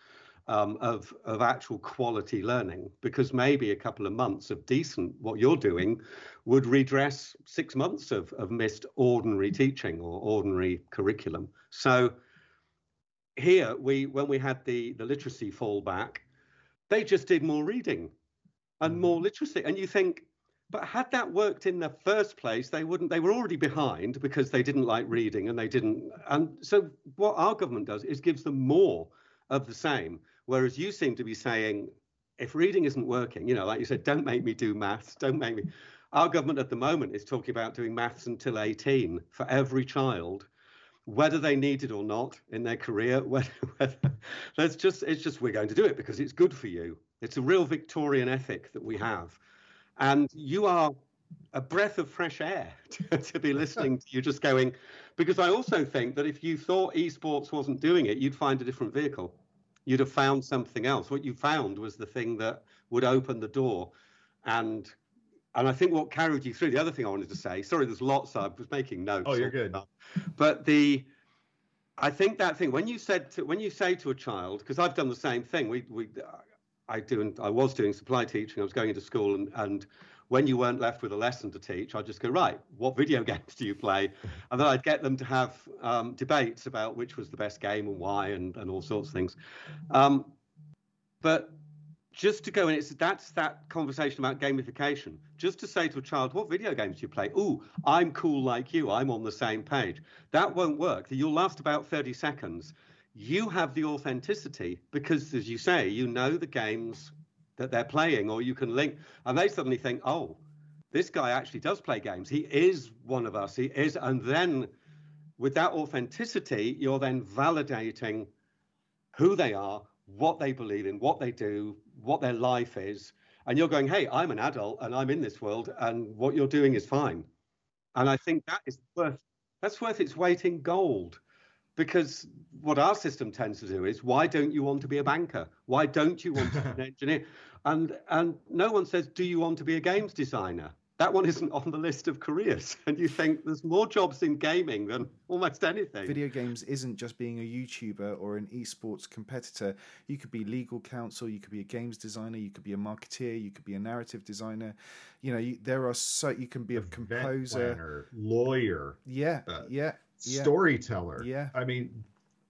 um, of of actual quality learning because maybe a couple of months of decent what you're doing would redress six months of of missed ordinary teaching or ordinary curriculum. So here we when we had the the literacy fallback, they just did more reading and more mm-hmm. literacy, and you think but had that worked in the first place, they wouldn't. They were already behind because they didn't like reading and they didn't. And so, what our government does is gives them more of the same. Whereas you seem to be saying, if reading isn't working, you know, like you said, don't make me do maths, don't make me. Our government at the moment is talking about doing maths until 18 for every child, whether they need it or not in their career. Whether, whether that's just it's just we're going to do it because it's good for you. It's a real Victorian ethic that we have, and you are a breath of fresh air to, to be listening to you just going because I also think that if you thought esports wasn't doing it, you'd find a different vehicle you'd have found something else. What you found was the thing that would open the door. And and I think what carried you through, the other thing I wanted to say, sorry, there's lots, I was making notes. Oh, you're good. But the I think that thing when you said to, when you say to a child, because I've done the same thing. We we I do and I was doing supply teaching. I was going into school and and when you weren't left with a lesson to teach, I'd just go, right, what video games do you play? And then I'd get them to have um, debates about which was the best game and why and, and all sorts of things. Um, but just to go and it's that's that conversation about gamification. Just to say to a child, what video games do you play? Ooh, I'm cool like you. I'm on the same page. That won't work. You'll last about 30 seconds. You have the authenticity because, as you say, you know the games that they're playing, or you can link, and they suddenly think, oh, this guy actually does play games. He is one of us. He is, and then with that authenticity, you're then validating who they are, what they believe in, what they do, what their life is, and you're going, hey, I'm an adult and I'm in this world, and what you're doing is fine. And I think that is worth that's worth its weight in gold because what our system tends to do is why don't you want to be a banker why don't you want to be an engineer and and no one says do you want to be a games designer that one isn't on the list of careers and you think there's more jobs in gaming than almost anything video games isn't just being a youtuber or an esports competitor you could be legal counsel you could be a games designer you could be a marketeer you could be a narrative designer you know you, there are so you can be a composer planner, lawyer yeah uh, yeah storyteller. Yeah. I mean,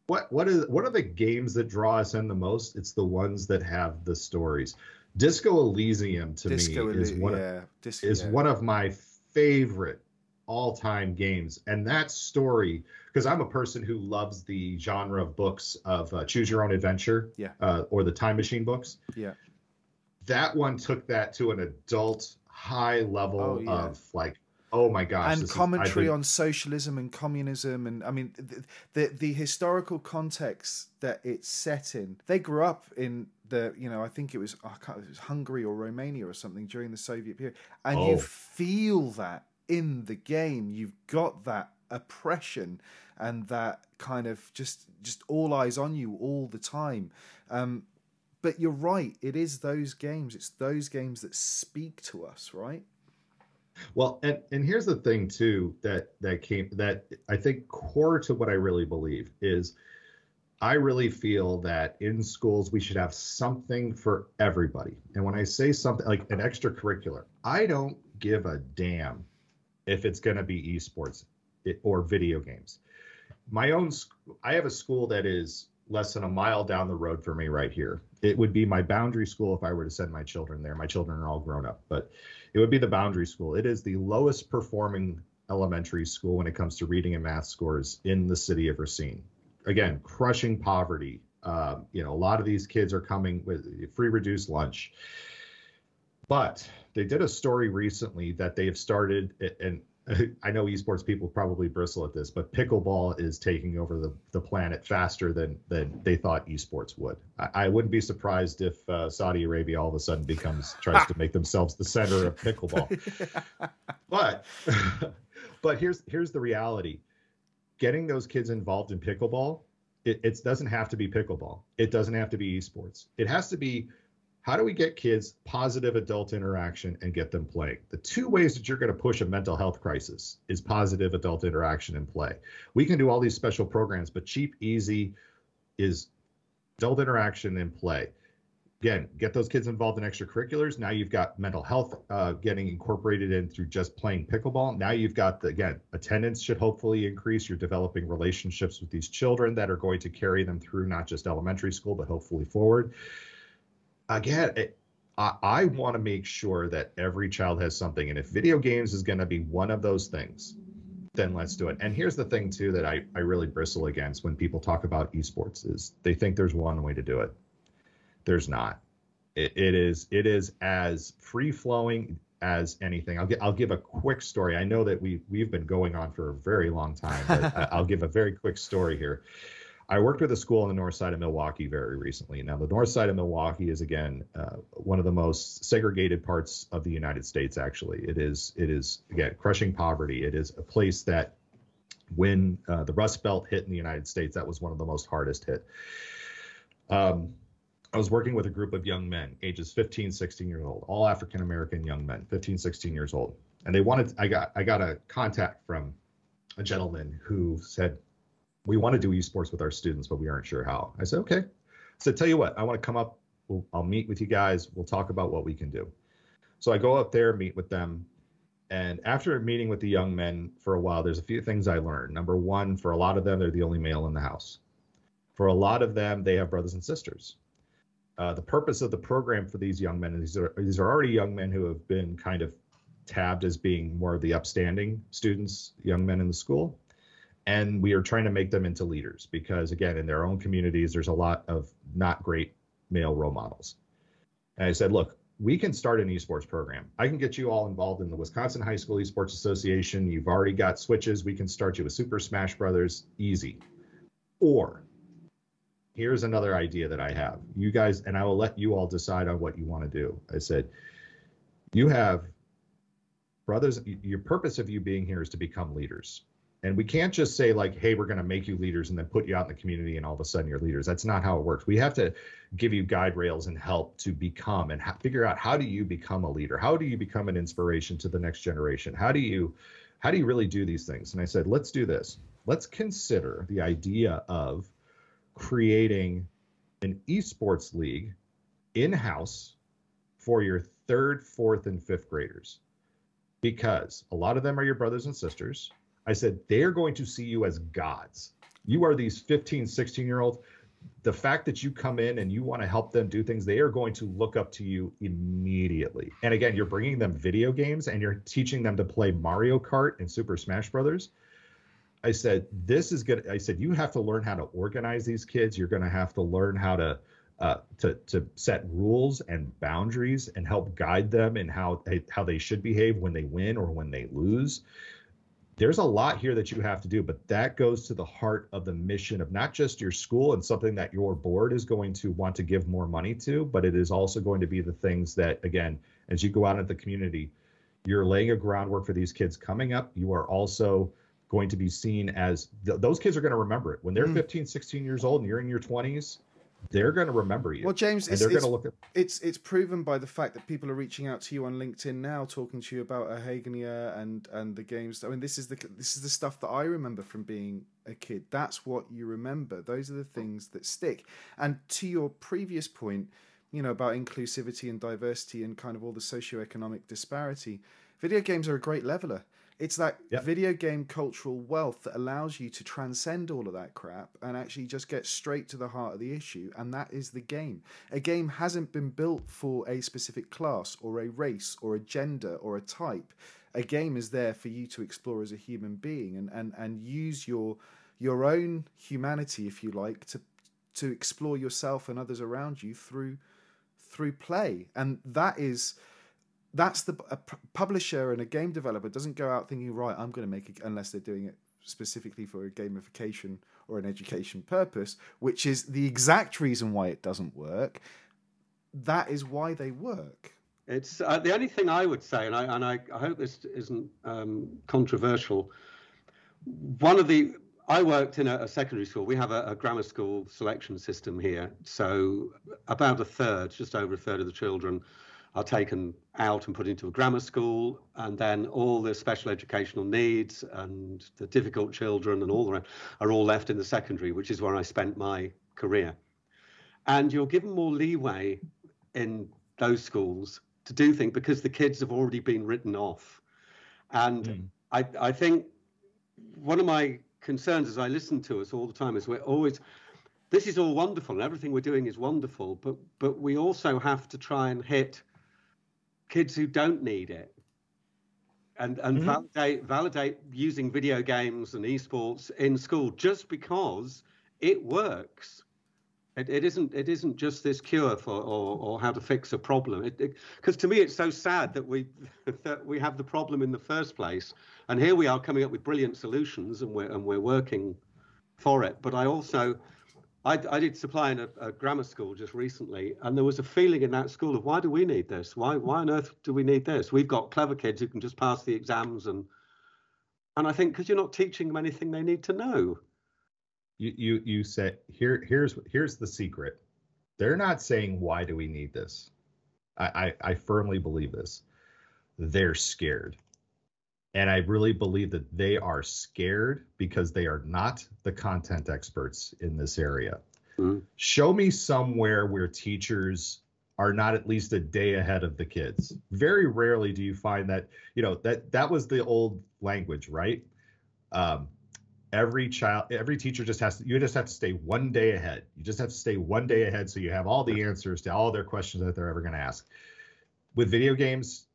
what what is what are the games that draw us in the most? It's the ones that have the stories. Disco Elysium to Disco me is one yeah. of Disco, is yeah. one of my favorite all-time games, and that story because I'm a person who loves the genre of books of uh, choose your own adventure, yeah, uh, or the time machine books, yeah. That one took that to an adult high level oh, yeah. of like Oh my gosh! And commentary is, on socialism and communism, and I mean the, the, the historical context that it's set in. They grew up in the you know I think it was it was Hungary or Romania or something during the Soviet period, and oh. you feel that in the game. You've got that oppression and that kind of just just all eyes on you all the time. Um, but you're right; it is those games. It's those games that speak to us, right? Well, and and here's the thing too that that came that I think core to what I really believe is I really feel that in schools we should have something for everybody. And when I say something like an extracurricular, I don't give a damn if it's going to be esports or video games. My own I have a school that is less than a mile down the road for me right here. It would be my boundary school if I were to send my children there. My children are all grown up, but it would be the boundary school. It is the lowest performing elementary school when it comes to reading and math scores in the city of Racine. Again, crushing poverty. Um, you know, a lot of these kids are coming with free reduced lunch. But they did a story recently that they have started, and I know esports people probably bristle at this, but pickleball is taking over the, the planet faster than than they thought esports would. I, I wouldn't be surprised if uh, Saudi Arabia all of a sudden becomes tries to make themselves the center of pickleball. but but here's here's the reality: getting those kids involved in pickleball, it, it doesn't have to be pickleball. It doesn't have to be esports. It has to be how do we get kids positive adult interaction and get them playing? The two ways that you're going to push a mental health crisis is positive adult interaction and play. We can do all these special programs, but cheap, easy is adult interaction and play. Again, get those kids involved in extracurriculars. Now you've got mental health uh, getting incorporated in through just playing pickleball. Now you've got the, again attendance should hopefully increase. You're developing relationships with these children that are going to carry them through not just elementary school but hopefully forward again, it, I, I want to make sure that every child has something. And if video games is going to be one of those things, then let's do it. And here's the thing too that I, I really bristle against when people talk about esports is they think there's one way to do it. There's not. it, it is it is as free flowing as anything. I'll get I'll give a quick story. I know that we we've been going on for a very long time, but I'll give a very quick story here. I worked with a school on the north side of Milwaukee very recently. Now, the north side of Milwaukee is again uh, one of the most segregated parts of the United States. Actually, it is it is again crushing poverty. It is a place that when uh, the Rust Belt hit in the United States, that was one of the most hardest hit. Um, I was working with a group of young men, ages 15, 16 years old, all African American young men, 15, 16 years old. And they wanted, I got, I got a contact from a gentleman who said, we want to do esports with our students, but we aren't sure how. I said, okay. Said, tell you what, I want to come up. We'll, I'll meet with you guys. We'll talk about what we can do. So I go up there, meet with them. And after meeting with the young men for a while, there's a few things I learned. Number one, for a lot of them, they're the only male in the house. For a lot of them, they have brothers and sisters. Uh, the purpose of the program for these young men, and these are these are already young men who have been kind of tabbed as being more of the upstanding students, young men in the school, and we are trying to make them into leaders because again, in their own communities, there's a lot of not great male role models. And I said, look, we can start an esports program. I can get you all involved in the Wisconsin High School Esports Association. You've already got switches. We can start you with Super Smash Brothers, easy. Or here's another idea that I have. You guys, and I will let you all decide on what you want to do. I said, you have brothers, your purpose of you being here is to become leaders. And we can't just say, like, hey, we're going to make you leaders and then put you out in the community and all of a sudden you're leaders. That's not how it works. We have to give you guide rails and help to become and ha- figure out how do you become a leader? How do you become an inspiration to the next generation? How do you how do you really do these things? And I said, let's do this. Let's consider the idea of creating an esports league in house for your third, fourth, and fifth graders because a lot of them are your brothers and sisters. I said, they're going to see you as gods. You are these 15, 16 year olds. The fact that you come in and you want to help them do things, they are going to look up to you immediately. And again, you're bringing them video games and you're teaching them to play Mario Kart and Super Smash Brothers. I said, this is good. I said, you have to learn how to organize these kids. You're going to have to learn how to uh, to to set rules and boundaries and help guide them in how how they should behave when they win or when they lose. There's a lot here that you have to do, but that goes to the heart of the mission of not just your school and something that your board is going to want to give more money to, but it is also going to be the things that, again, as you go out into the community, you're laying a groundwork for these kids coming up. You are also going to be seen as th- those kids are going to remember it when they're mm. 15 16 years old and you're in your 20s they're going to remember you. Well james it's, they're going to look at it's it's proven by the fact that people are reaching out to you on linkedin now talking to you about Ohagania and and the games. I mean this is the this is the stuff that i remember from being a kid. That's what you remember. Those are the things that stick. And to your previous point you know about inclusivity and diversity and kind of all the socioeconomic disparity video games are a great leveler it's that yep. video game cultural wealth that allows you to transcend all of that crap and actually just get straight to the heart of the issue, and that is the game. A game hasn't been built for a specific class or a race or a gender or a type. A game is there for you to explore as a human being and, and, and use your your own humanity, if you like, to to explore yourself and others around you through through play. And that is that's the publisher and a game developer doesn't go out thinking right i'm going to make it unless they're doing it specifically for a gamification or an education purpose which is the exact reason why it doesn't work that is why they work it's uh, the only thing i would say and i and i, I hope this isn't um, controversial one of the I worked in a, a secondary school. We have a, a, grammar school selection system here. So about a third, just over a third of the children are taken out and put into a grammar school, and then all the special educational needs and the difficult children and all the rest are all left in the secondary, which is where I spent my career. And you're given more leeway in those schools to do things because the kids have already been written off. And mm. I, I think one of my concerns as I listen to us all the time is we're always this is all wonderful and everything we're doing is wonderful, but but we also have to try and hit kids who don't need it and and mm-hmm. validate validate using video games and esports in school just because it works It, it isn't. It isn't just this cure for or, or how to fix a problem. Because to me, it's so sad that we that we have the problem in the first place, and here we are coming up with brilliant solutions, and we're and we're working for it. But I also, I, I did supply in a, a, grammar school just recently, and there was a feeling in that school of why do we need this? Why why on earth do we need this? We've got clever kids who can just pass the exams, and and I think because you're not teaching them anything they need to know you you you say here here's here's the secret. They're not saying why do we need this. I, I, I firmly believe this. They're scared. And I really believe that they are scared because they are not the content experts in this area. Mm-hmm. Show me somewhere where teachers are not at least a day ahead of the kids. Very rarely do you find that, you know, that that was the old language, right? Um, every child every teacher just has to you just have to stay one day ahead you just have to stay one day ahead so you have all the answers to all their questions that they're ever going to ask with video games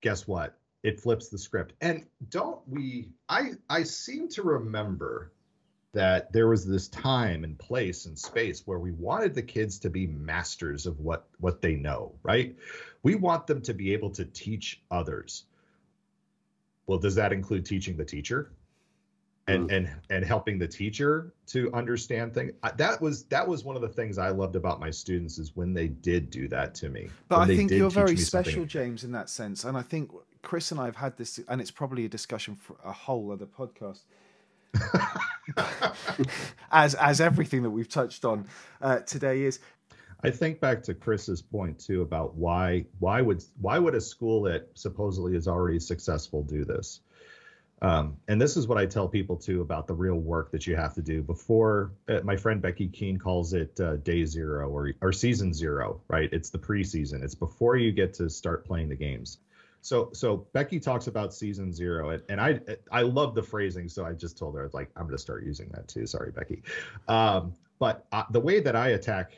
guess what it flips the script. And don't we i i seem to remember that there was this time and place and space where we wanted the kids to be masters of what what they know right? We want them to be able to teach others. Well does that include teaching the teacher? And mm. and and helping the teacher to understand things that was that was one of the things i loved about my students is when they did do that to me. But i think you're very special something. james in that sense. And i think chris and i have had this and it's probably a discussion for a whole other podcast as as everything that we've touched on uh, today is I think back to Chris's point too about why why would why would a school that supposedly is already successful do this? Um, and this is what I tell people too about the real work that you have to do before. Uh, my friend Becky Keene calls it uh, day zero or or season zero, right? It's the preseason. It's before you get to start playing the games. So so Becky talks about season zero, and, and I I love the phrasing. So I just told her like I'm to start using that too. Sorry, Becky. Um, but the way that I attack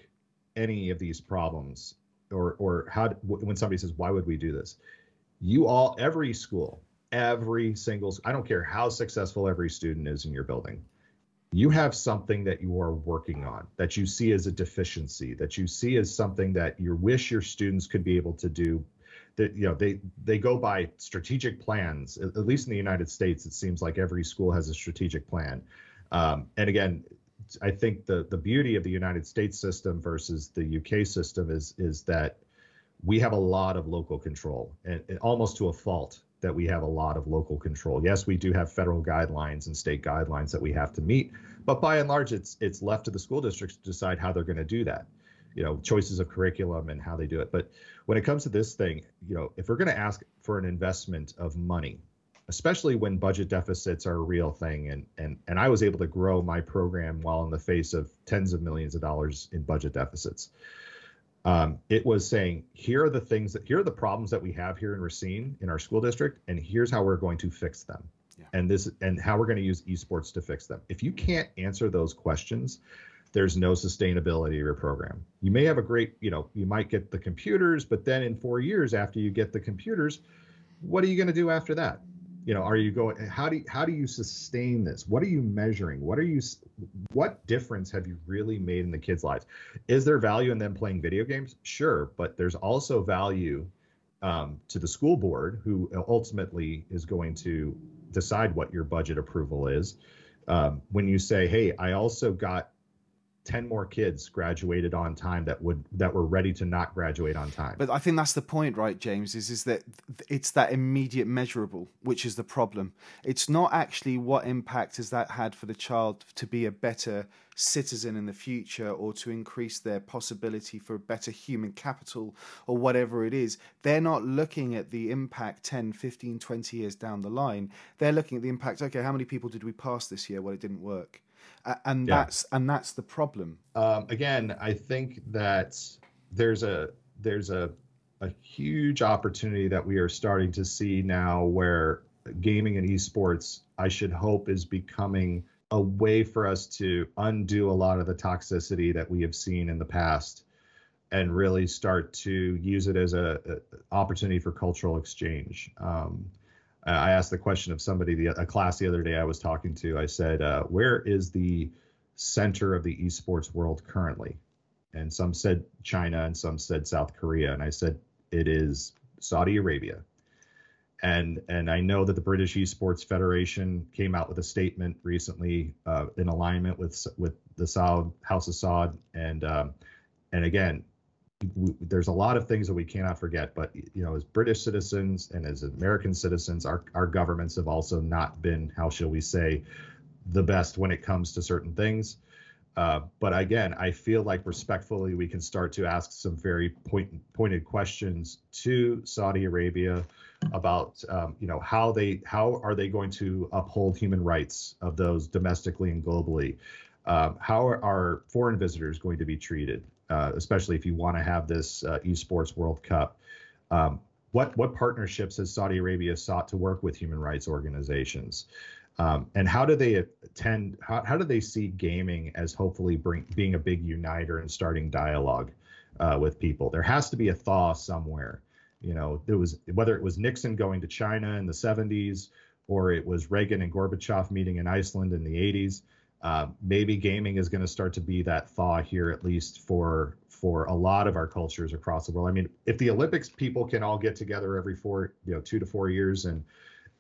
any of these problems, or or how when somebody says why would we do this, you all every school every single i don't care how successful every student is in your building you have something that you are working on that you see as a deficiency that you see as something that you wish your students could be able to do that you know they they go by strategic plans at, least in the united states it seems like every school has a strategic plan um, and again i think the the beauty of the united states system versus the uk system is is that we have a lot of local control and, and almost to a fault that we have a lot of local control. Yes, we do have federal guidelines and state guidelines that we have to meet, but by and large, it's it's left to the school districts to decide how they're going to do that. You know, choices of curriculum and how they do it. But when it comes to this thing, you know, if we're going to ask for an investment of money, especially when budget deficits are a real thing, and and and I was able to grow my program while in the face of tens of millions of dollars in budget deficits um, it was saying here are the things that here are the problems that we have here in Racine in our school district, and here's how we're going to fix them. Yeah. And this and how we're going to use esports to fix them. If you can't answer those questions, there's no sustainability of your program. You may have a great, you know, you might get the computers, but then in four years after you get the computers, what are you going to do after that? you know are you going how do you, how do you sustain this? What are you measuring? What are you what difference have you really made in the kids lives? Is there value in them playing video games? Sure but there's also value um, to the school board who ultimately is going to decide what your budget approval is. Um, when you say hey i also got 10 more kids graduated on time that would that were ready to not graduate on time. But i think that's the point right james is is that it's that immediate measurable which is the problem. It's not actually what impact has that had for the child to be a better citizen in the future or to increase their possibility for better human capital or whatever it is. They're not looking at the impact 10 15 20 years down the line. They're looking at the impact okay how many people did we pass this year? Well it didn't work and yeah. that's and that's the problem. Um, again, I think that there's a there's a a huge opportunity that we are starting to see now where gaming and esports, I should hope, is becoming a way for us to undo a lot of the toxicity that we have seen in the past and really start to use it as a, a opportunity for cultural exchange. Um, I asked the question of somebody, the, a class the other day I was talking to. I said, uh, "Where is the center of the esports world currently?" and some said China, and some said South Korea, and I said it is Saudi Arabia. And and I know that the British Esports Federation came out with a statement recently uh, in alignment with with the Saud House of Saud, and um, and again, we, there's a lot of things that we cannot forget. But you know, as British citizens and as American citizens, our our governments have also not been, how shall we say, the best when it comes to certain things. Uh, but again, I feel like respectfully we can start to ask some very point, pointed questions to Saudi Arabia about um, you know how they how are they going to uphold human rights of those domestically and globally. Um, how are, are, foreign visitors going to be treated, uh, especially if you want to have this uh, esports World Cup? Um, what what partnerships has Saudi Arabia sought to work with human rights organizations? Um, and how do they attend? How, how do they see gaming as hopefully bring, being a big uniter and starting dialogue uh, with people? There has to be a thaw somewhere. You know, there was whether it was Nixon going to China in the 70s or it was Reagan and Gorbachev meeting in Iceland in the 80s. Uh, maybe gaming is going to start to be that thaw here, at least for for a lot of our cultures across the world. I mean, if the Olympics people can all get together every four, you know, two to four years and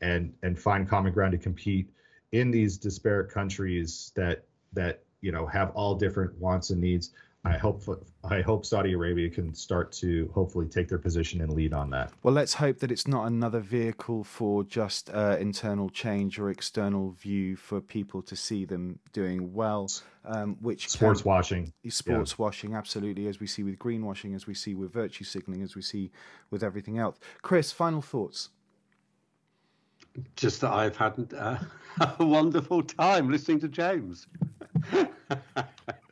and and find common ground to compete in these disparate countries that that you know have all different wants and needs. I hope I hope Saudi Arabia can start to hopefully take their position and lead on that. Well, let's hope that it's not another vehicle for just uh, internal change or external view for people to see them doing well. Um, which sports can, washing, sports yeah. washing, absolutely, as we see with greenwashing, as we see with virtue signaling, as we see with everything else. Chris, final thoughts just that I've had uh, a wonderful time listening to James.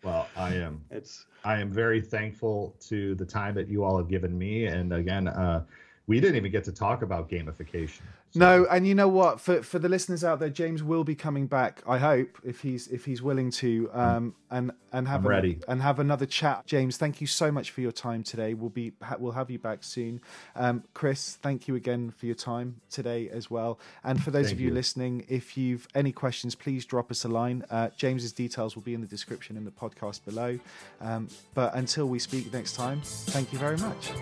well, I am. It's. I am very thankful to the time that you all have given me, and again, uh, we didn't even get to talk about gamification. So. No, and you know what? For for the listeners out there, James will be coming back. I hope if he's if he's willing to, um, and and have a, ready and have another chat. James, thank you so much for your time today. We'll be we'll have you back soon. Um, Chris, thank you again for your time today as well. And for those thank of you, you, listening, if you've any questions, please drop us a line. Uh, James's details will be in the description in the podcast below. Um, but until we speak next time, thank you very much.